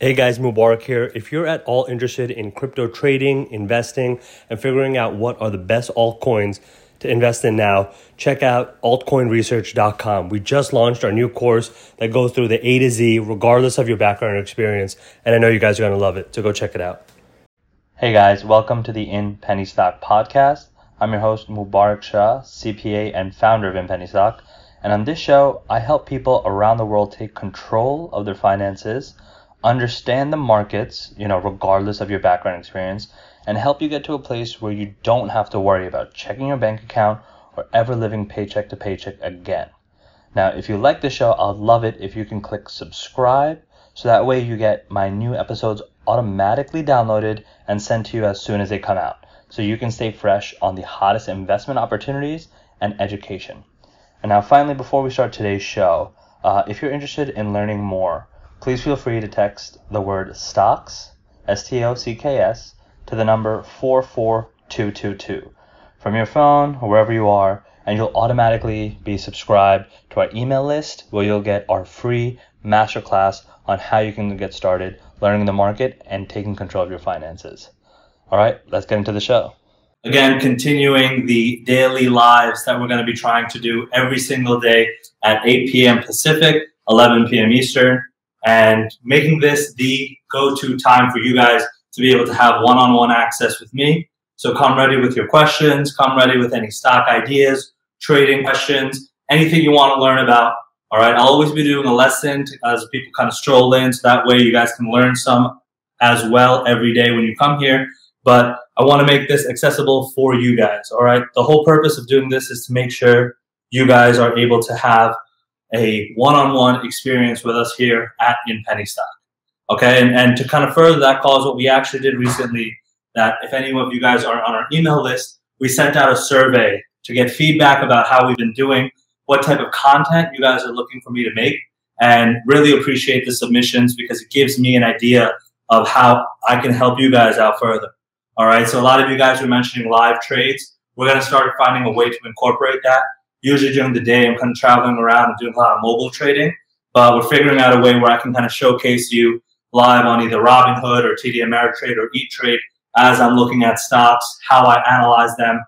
Hey guys, Mubarak here. If you're at all interested in crypto trading, investing, and figuring out what are the best altcoins to invest in now, check out altcoinresearch.com. We just launched our new course that goes through the A to Z, regardless of your background or experience. And I know you guys are going to love it. So go check it out. Hey guys, welcome to the In Penny Stock podcast. I'm your host, Mubarak Shah, CPA and founder of In Penny Stock. And on this show, I help people around the world take control of their finances understand the markets, you know, regardless of your background experience, and help you get to a place where you don't have to worry about checking your bank account or ever living paycheck to paycheck again. Now, if you like the show, I'd love it if you can click subscribe so that way you get my new episodes automatically downloaded and sent to you as soon as they come out so you can stay fresh on the hottest investment opportunities and education. And now, finally, before we start today's show, uh, if you're interested in learning more, please feel free to text the word stocks, S T O C K S, to the number 44222 from your phone or wherever you are, and you'll automatically be subscribed to our email list where you'll get our free masterclass on how you can get started learning the market and taking control of your finances. All right, let's get into the show. Again, continuing the daily lives that we're going to be trying to do every single day at 8 p.m. Pacific, 11 p.m. Eastern and making this the go-to time for you guys to be able to have one-on-one access with me. So come ready with your questions, come ready with any stock ideas, trading questions, anything you want to learn about. All right, I'll always be doing a lesson to, as people kind of stroll in, so that way you guys can learn some as well every day when you come here. But I want to make this accessible for you guys. All right, the whole purpose of doing this is to make sure you guys are able to have a one-on-one experience with us here at In Penny Stock. Okay, and, and to kind of further that cause, what we actually did recently, that if any of you guys are on our email list, we sent out a survey to get feedback about how we've been doing, what type of content you guys are looking for me to make, and really appreciate the submissions because it gives me an idea of how I can help you guys out further. All right, so a lot of you guys were mentioning live trades. We're going to start finding a way to incorporate that usually during the day, I'm kind of traveling around and doing a lot of mobile trading. But we're figuring out a way where I can kind of showcase you live on either Robinhood or TD Ameritrade or E-Trade as I'm looking at stocks, how I analyze them.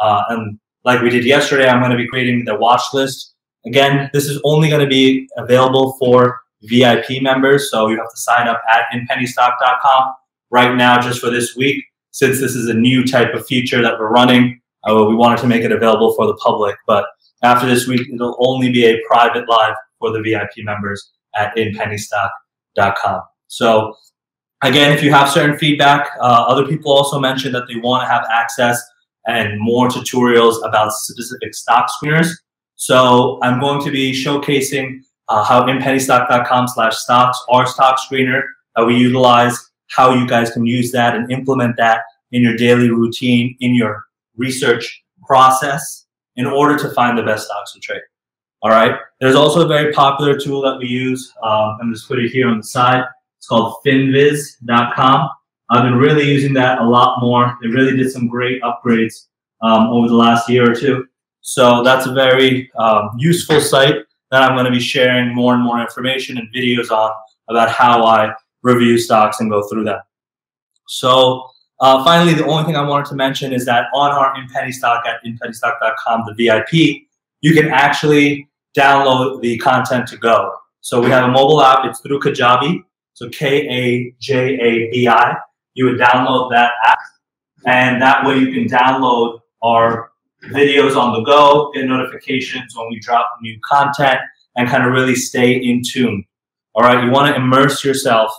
Uh, and like we did yesterday, I'm going to be creating the watch list. Again, this is only going to be available for VIP members. So you have to sign up at inpennystock.com right now just for this week. Since this is a new type of feature that we're running, uh, we wanted to make it available for the public. But after this week, it'll only be a private live for the VIP members at inpennystock.com. So again, if you have certain feedback, uh, other people also mentioned that they want to have access and more tutorials about specific stock screeners. So I'm going to be showcasing uh, how inpennystock.com slash stocks our stock screener that we utilize, how you guys can use that and implement that in your daily routine, in your research process in order to find the best stocks to trade. All right. There's also a very popular tool that we use. Um, I'm just put it here on the side. It's called finviz.com. I've been really using that a lot more. They really did some great upgrades um, over the last year or two. So that's a very um, useful site that I'm going to be sharing more and more information and videos on about how I review stocks and go through them. So uh, finally, the only thing I wanted to mention is that on our InPenny Stock at inpennystock.com, the VIP, you can actually download the content to go. So we have a mobile app. It's through Kajabi. So K A J A B I. You would download that app, and that way you can download our videos on the go, get notifications when we drop new content, and kind of really stay in tune. All right, you want to immerse yourself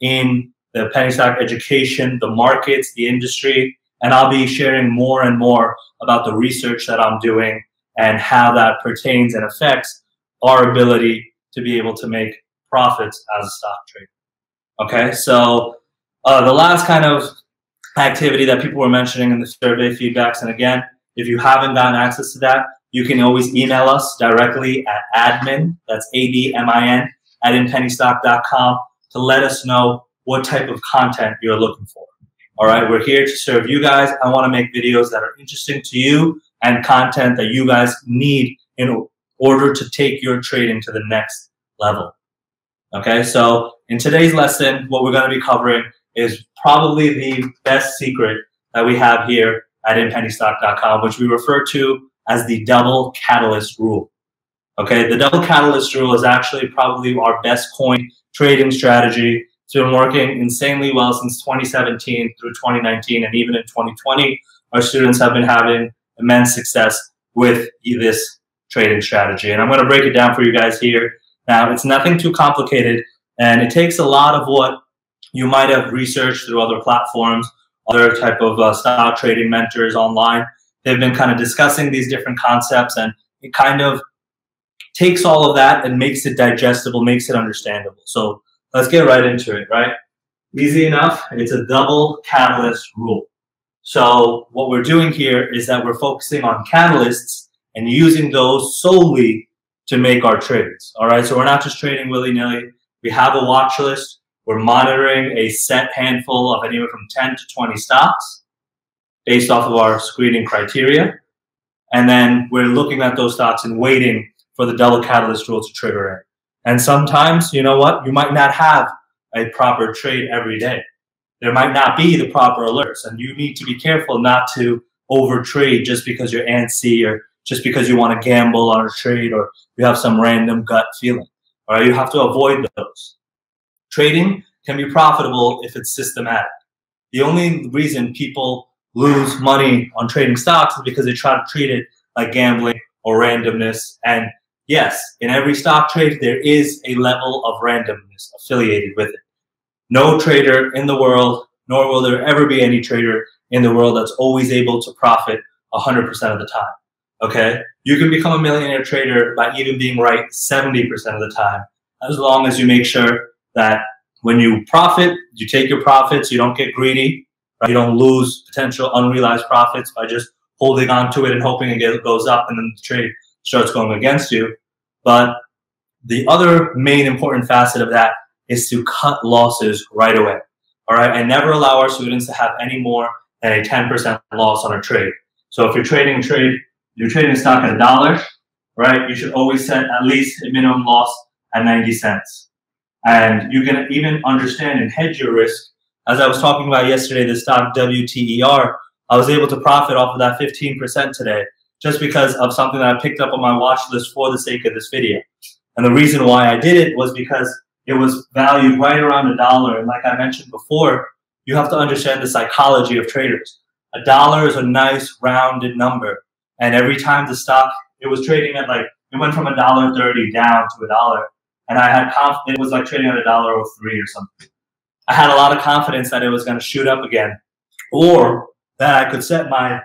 in the penny stock education, the markets, the industry, and I'll be sharing more and more about the research that I'm doing and how that pertains and affects our ability to be able to make profits as a stock trader. Okay, so uh, the last kind of activity that people were mentioning in the survey feedbacks, and again, if you haven't gotten access to that, you can always email us directly at admin, that's A-D-M-I-N, at inpennystock.com to let us know what type of content you're looking for. All right, we're here to serve you guys. I want to make videos that are interesting to you and content that you guys need in order to take your trading to the next level. Okay, so in today's lesson, what we're going to be covering is probably the best secret that we have here at inpennystock.com, which we refer to as the double catalyst rule. Okay, the double catalyst rule is actually probably our best coin trading strategy. It's been working insanely well since 2017 through 2019, and even in 2020, our students have been having immense success with this trading strategy. And I'm going to break it down for you guys here. Now, it's nothing too complicated, and it takes a lot of what you might have researched through other platforms, other type of uh, stock trading mentors online. They've been kind of discussing these different concepts, and it kind of takes all of that and makes it digestible, makes it understandable. So let's get right into it, right? Easy enough. It's a double catalyst rule. So what we're doing here is that we're focusing on catalysts and using those solely to make our trades. All right. So we're not just trading willy nilly. We have a watch list. We're monitoring a set handful of anywhere from 10 to 20 stocks based off of our screening criteria. And then we're looking at those stocks and waiting for the double catalyst rule to trigger in. And sometimes, you know what, you might not have a proper trade every day. There might not be the proper alerts, and you need to be careful not to overtrade just because you're antsy or just because you want to gamble on a trade or you have some random gut feeling. All right, you have to avoid those. Trading can be profitable if it's systematic. The only reason people lose money on trading stocks is because they try to treat it like gambling or randomness. And yes, in every stock trade, there is a level of randomness affiliated with it. No trader in the world, nor will there ever be any trader in the world that's always able to profit 100% of the time. Okay? You can become a millionaire trader by even being right 70% of the time, as long as you make sure that when you profit, you take your profits, you don't get greedy, right? you don't lose potential unrealized profits by just holding on to it and hoping it goes up and then the trade starts going against you. But the other main important facet of that is to cut losses right away. All right. And never allow our students to have any more than a 10% loss on a trade. So if you're trading trade, you're trading stock at a dollar, right? You should always set at least a minimum loss at 90 cents. And you can even understand and hedge your risk. As I was talking about yesterday, the stock WTER, I was able to profit off of that 15% today just because of something that I picked up on my watch list for the sake of this video. And the reason why I did it was because it was valued right around a dollar. And like I mentioned before, you have to understand the psychology of traders. A dollar is a nice rounded number. And every time the stock, it was trading at like, it went from a dollar 30 down to a dollar. And I had confidence, it was like trading at a dollar or three or something. I had a lot of confidence that it was going to shoot up again or that I could set my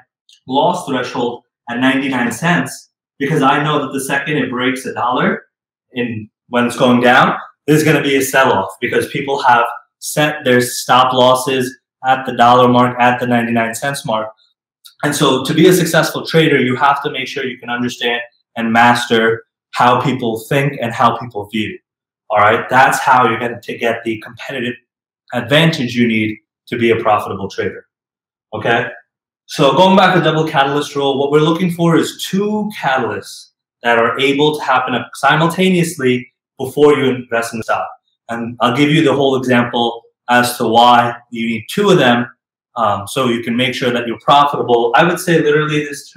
loss threshold at 99 cents because I know that the second it breaks a dollar in when it's going down, there's going to be a sell off because people have set their stop losses at the dollar mark, at the 99 cents mark. And so to be a successful trader, you have to make sure you can understand and master how people think and how people view. All right. That's how you're going to get the competitive advantage you need to be a profitable trader. Okay. So going back to double catalyst rule, what we're looking for is two catalysts that are able to happen simultaneously before you invest in the stock. And I'll give you the whole example as to why you need two of them um, so you can make sure that you're profitable. I would say literally this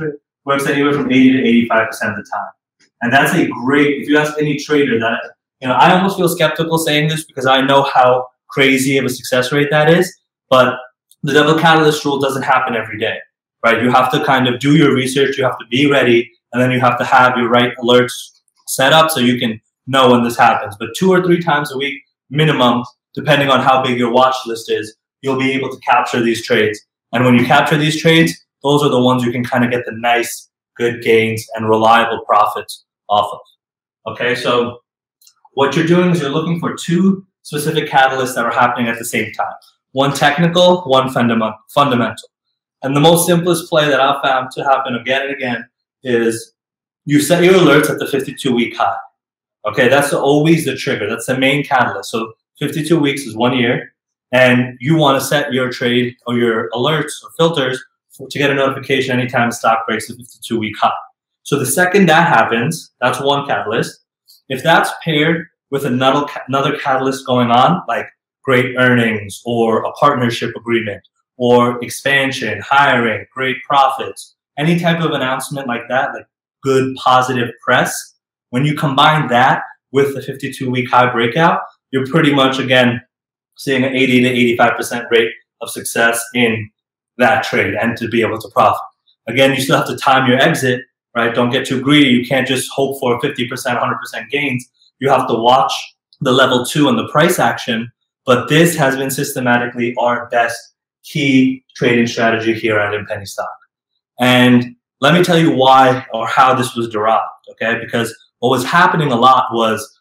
works anywhere from 80 to 85% of the time. And that's a great, if you ask any trader that, you know, I almost feel skeptical saying this because I know how crazy of a success rate that is. But the double catalyst rule doesn't happen every day, right? You have to kind of do your research, you have to be ready, and then you have to have your right alerts set up so you can know when this happens. But two or three times a week minimum, depending on how big your watch list is, you'll be able to capture these trades. And when you capture these trades, those are the ones you can kind of get the nice, good gains and reliable profits off of. Okay, so what you're doing is you're looking for two specific catalysts that are happening at the same time one technical, one fundamental. And the most simplest play that I've found to happen again and again is you set your alerts at the 52 week high. Okay, that's always the trigger. That's the main catalyst. So 52 weeks is one year, and you want to set your trade or your alerts or filters to get a notification anytime the stock breaks the 52 week high. So the second that happens, that's one catalyst. If that's paired with another another catalyst going on, like great earnings or a partnership agreement or expansion, hiring, great profits, any type of announcement like that, like good positive press, when you combine that with the 52 week high breakout, you're pretty much again seeing an 80 to 85% rate of success in that trade and to be able to profit. Again, you still have to time your exit, right? Don't get too greedy. You can't just hope for 50%, 100% gains. You have to watch the level two and the price action. But this has been systematically our best key trading strategy here at InPenny Stock. And let me tell you why or how this was derived, okay? Because what was happening a lot was,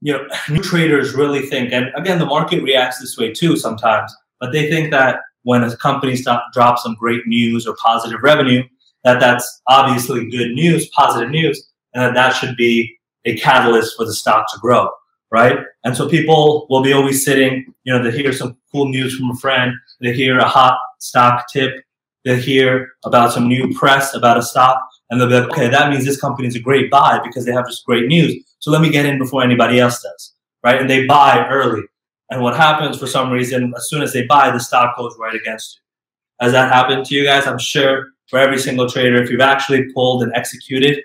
you know, new traders really think, and again, the market reacts this way too sometimes, but they think that when a company stop, drops some great news or positive revenue, that that's obviously good news, positive news, and that that should be a catalyst for the stock to grow, right? And so people will be always sitting, you know, they hear some cool news from a friend, they hear a hot stock tip, they hear about some new press about a stock, and they'll be like, okay, that means this company is a great buy because they have this great news. So let me get in before anybody else does, right? And they buy early. And what happens for some reason, as soon as they buy, the stock goes right against you. Has that happened to you guys? I'm sure for every single trader, if you've actually pulled and executed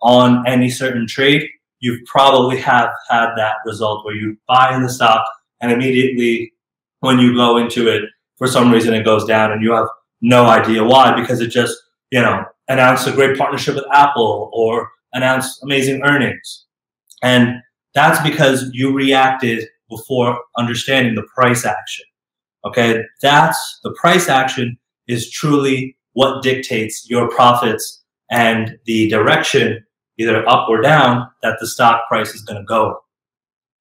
on any certain trade, you probably have had that result where you buy in the stock and immediately when you go into it, for some reason it goes down and you have no idea why because it just, you know, announced a great partnership with Apple or announced amazing earnings. And that's because you reacted before understanding the price action. Okay, that's the price action is truly what dictates your profits and the direction, either up or down, that the stock price is going to go.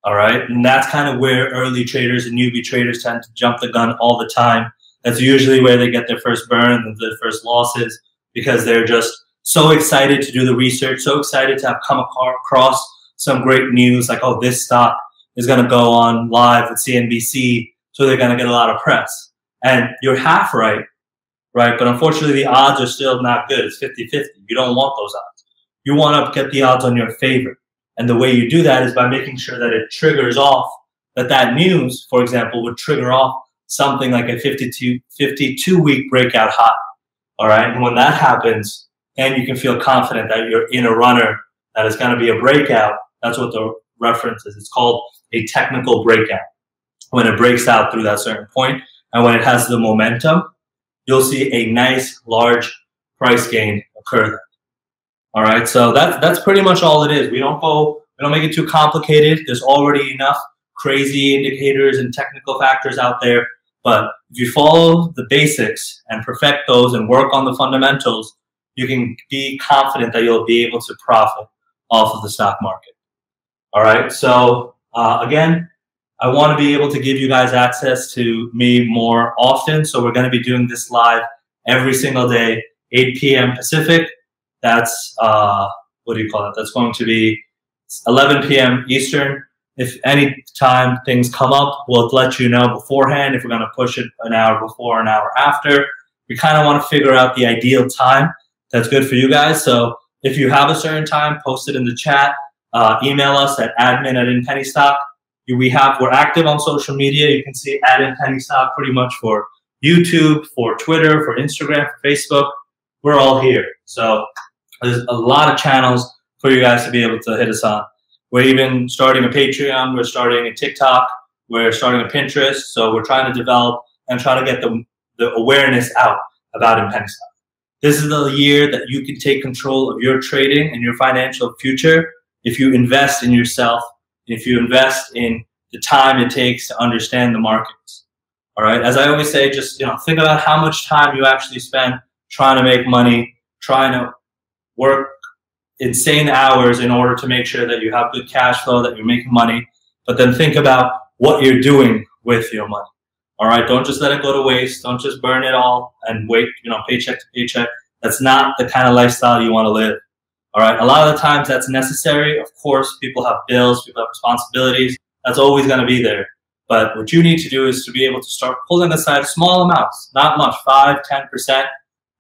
All right. And that's kind of where early traders and newbie traders tend to jump the gun all the time. That's usually where they get their first burn and their first losses because they're just so excited to do the research, so excited to have come across some great news like, oh, this stock is going to go on live with CNBC, so they're going to get a lot of press. And you're half right, right? But unfortunately, the odds are still not good. It's 50 50. You don't want those odds. You want to get the odds on your favor. And the way you do that is by making sure that it triggers off that that news, for example, would trigger off something like a 52, 52 week breakout high. All right. And when that happens, and you can feel confident that you're in a runner that is going to be a breakout, that's what the reference is. It's called a technical breakout. When it breaks out through that certain point, and when it has the momentum, you'll see a nice large price gain occur there. All right, so that's that's pretty much all it is. We don't go, we don't make it too complicated. There's already enough crazy indicators and technical factors out there. But if you follow the basics and perfect those and work on the fundamentals, you can be confident that you'll be able to profit off of the stock market. All right, so uh, again, I want to be able to give you guys access to me more often. So we're going to be doing this live every single day, 8 p.m. Pacific. That's uh, what do you call it? That's going to be 11 p.m. Eastern. If any time things come up, we'll let you know beforehand if we're going to push it an hour before, an hour after. We kind of want to figure out the ideal time that's good for you guys. So if you have a certain time, post it in the chat. Uh, email us at admin at InPennyStock we have we're active on social media. You can see at in Penny Stock pretty much for YouTube, for Twitter, for Instagram, for Facebook. We're all here. So there's a lot of channels for you guys to be able to hit us on. We're even starting a Patreon. We're starting a TikTok. We're starting a Pinterest. So we're trying to develop and try to get the, the awareness out about in Penny This is the year that you can take control of your trading and your financial future if you invest in yourself if you invest in the time it takes to understand the markets. All right. As I always say, just you know, think about how much time you actually spend trying to make money, trying to work insane hours in order to make sure that you have good cash flow, that you're making money. But then think about what you're doing with your money. All right. Don't just let it go to waste. Don't just burn it all and wait, you know, paycheck to paycheck. That's not the kind of lifestyle you want to live. All right. A lot of the times that's necessary. Of course, people have bills, people have responsibilities. That's always going to be there. But what you need to do is to be able to start pulling aside small amounts, not much, 5, 10%,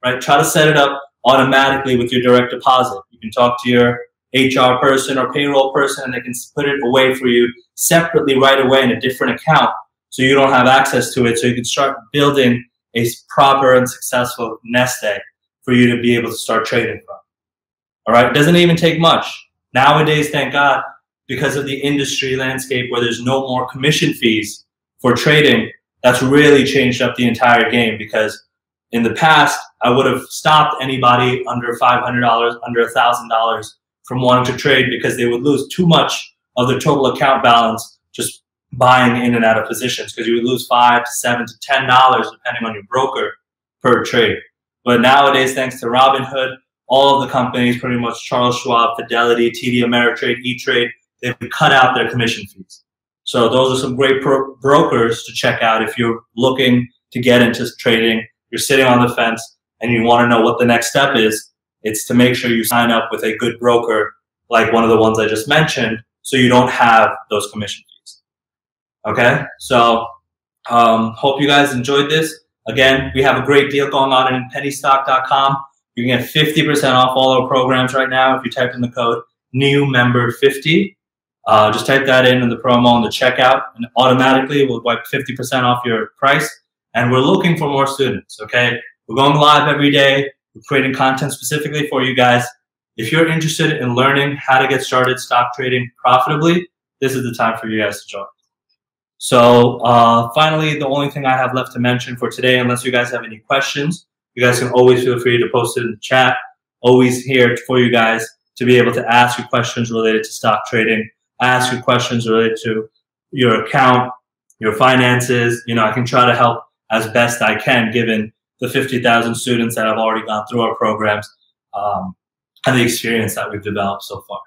right? Try to set it up automatically with your direct deposit. You can talk to your, HR person or payroll person and they can put it away for you separately right away in a different account so you don't have access to it. So you can start building a proper and successful nest egg for you to be able to start trading from. All right. It doesn't even take much. Nowadays, thank God, because of the industry landscape where there's no more commission fees for trading, that's really changed up the entire game because in the past, I would have stopped anybody under $500, under $1,000 from wanting to trade because they would lose too much of their total account balance just buying in and out of positions because you would lose five to seven to ten dollars depending on your broker per trade. But nowadays, thanks to Robinhood, all of the companies, pretty much Charles Schwab, Fidelity, TD Ameritrade, E-Trade, they've cut out their commission fees. So those are some great pro- brokers to check out if you're looking to get into trading. You're sitting on the fence and you want to know what the next step is. It's to make sure you sign up with a good broker like one of the ones I just mentioned, so you don't have those commission fees. Okay, so um, hope you guys enjoyed this. Again, we have a great deal going on in pennystock.com. You can get 50% off all our programs right now if you type in the code new member 50 uh, just type that in in the promo and the checkout, and automatically we'll wipe 50% off your price. And we're looking for more students. Okay, we're going live every day. We're creating content specifically for you guys. If you're interested in learning how to get started stock trading profitably, this is the time for you guys to join. So, uh, finally, the only thing I have left to mention for today, unless you guys have any questions, you guys can always feel free to post it in the chat. Always here for you guys to be able to ask you questions related to stock trading ask you questions related to your account, your finances. You know, I can try to help as best I can given the 50,000 students that have already gone through our programs um, and the experience that we've developed so far.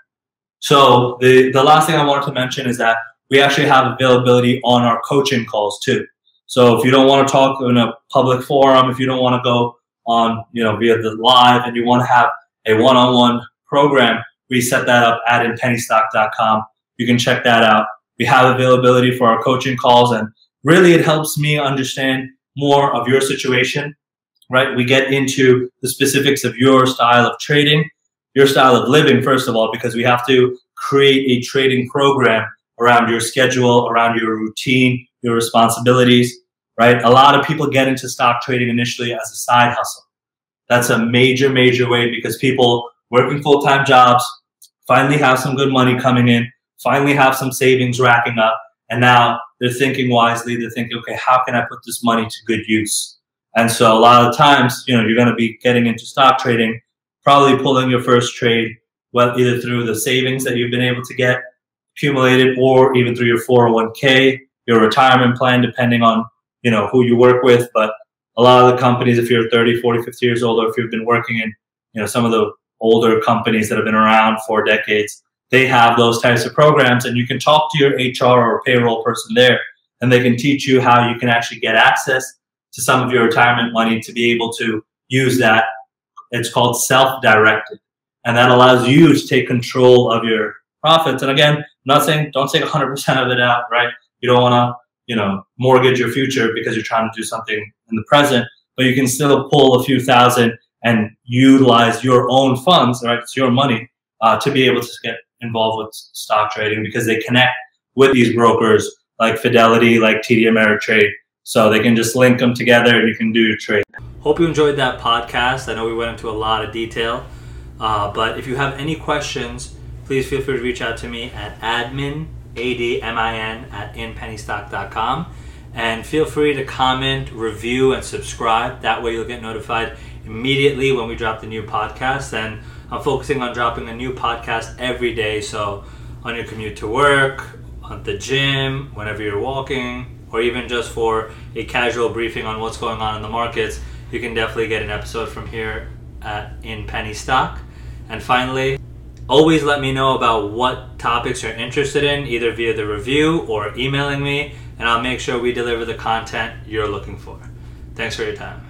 So the, the last thing I wanted to mention is that we actually have availability on our coaching calls too. So if you don't want to talk in a public forum, if you don't want to go on, you know, via the live and you want to have a one-on-one program, we set that up at inpennystock.com you can check that out. We have availability for our coaching calls, and really it helps me understand more of your situation, right? We get into the specifics of your style of trading, your style of living, first of all, because we have to create a trading program around your schedule, around your routine, your responsibilities, right? A lot of people get into stock trading initially as a side hustle. That's a major, major way because people working full time jobs finally have some good money coming in finally have some savings racking up, and now they're thinking wisely. They're thinking, okay, how can I put this money to good use? And so a lot of times, you know, you're going to be getting into stock trading, probably pulling your first trade, well, either through the savings that you've been able to get accumulated, or even through your 401k, your retirement plan, depending on you know who you work with. But a lot of the companies, if you're 30, 40, 50 years old, or if you've been working in you know some of the older companies that have been around for decades, they have those types of programs and you can talk to your HR or payroll person there and they can teach you how you can actually get access to some of your retirement money to be able to use that. It's called self-directed. And that allows you to take control of your profits. And again, I'm not saying don't take 100% of it out, right? You don't want to, you know, mortgage your future because you're trying to do something in the present, but you can still pull a few thousand and utilize your own funds, right? It's your money uh, to be able to get involved with stock trading because they connect with these brokers like Fidelity, like TD Ameritrade. So they can just link them together and you can do your trade. Hope you enjoyed that podcast. I know we went into a lot of detail. Uh, but if you have any questions, please feel free to reach out to me at admin, A-D-M-I-N, at inpennystock.com. And feel free to comment, review, and subscribe. That way you'll get notified immediately when we drop the new podcast. And I'm focusing on dropping a new podcast every day. So on your commute to work, on the gym, whenever you're walking, or even just for a casual briefing on what's going on in the markets, you can definitely get an episode from here at in Penny Stock. And finally, always let me know about what topics you're interested in, either via the review or emailing me, and I'll make sure we deliver the content you're looking for. Thanks for your time.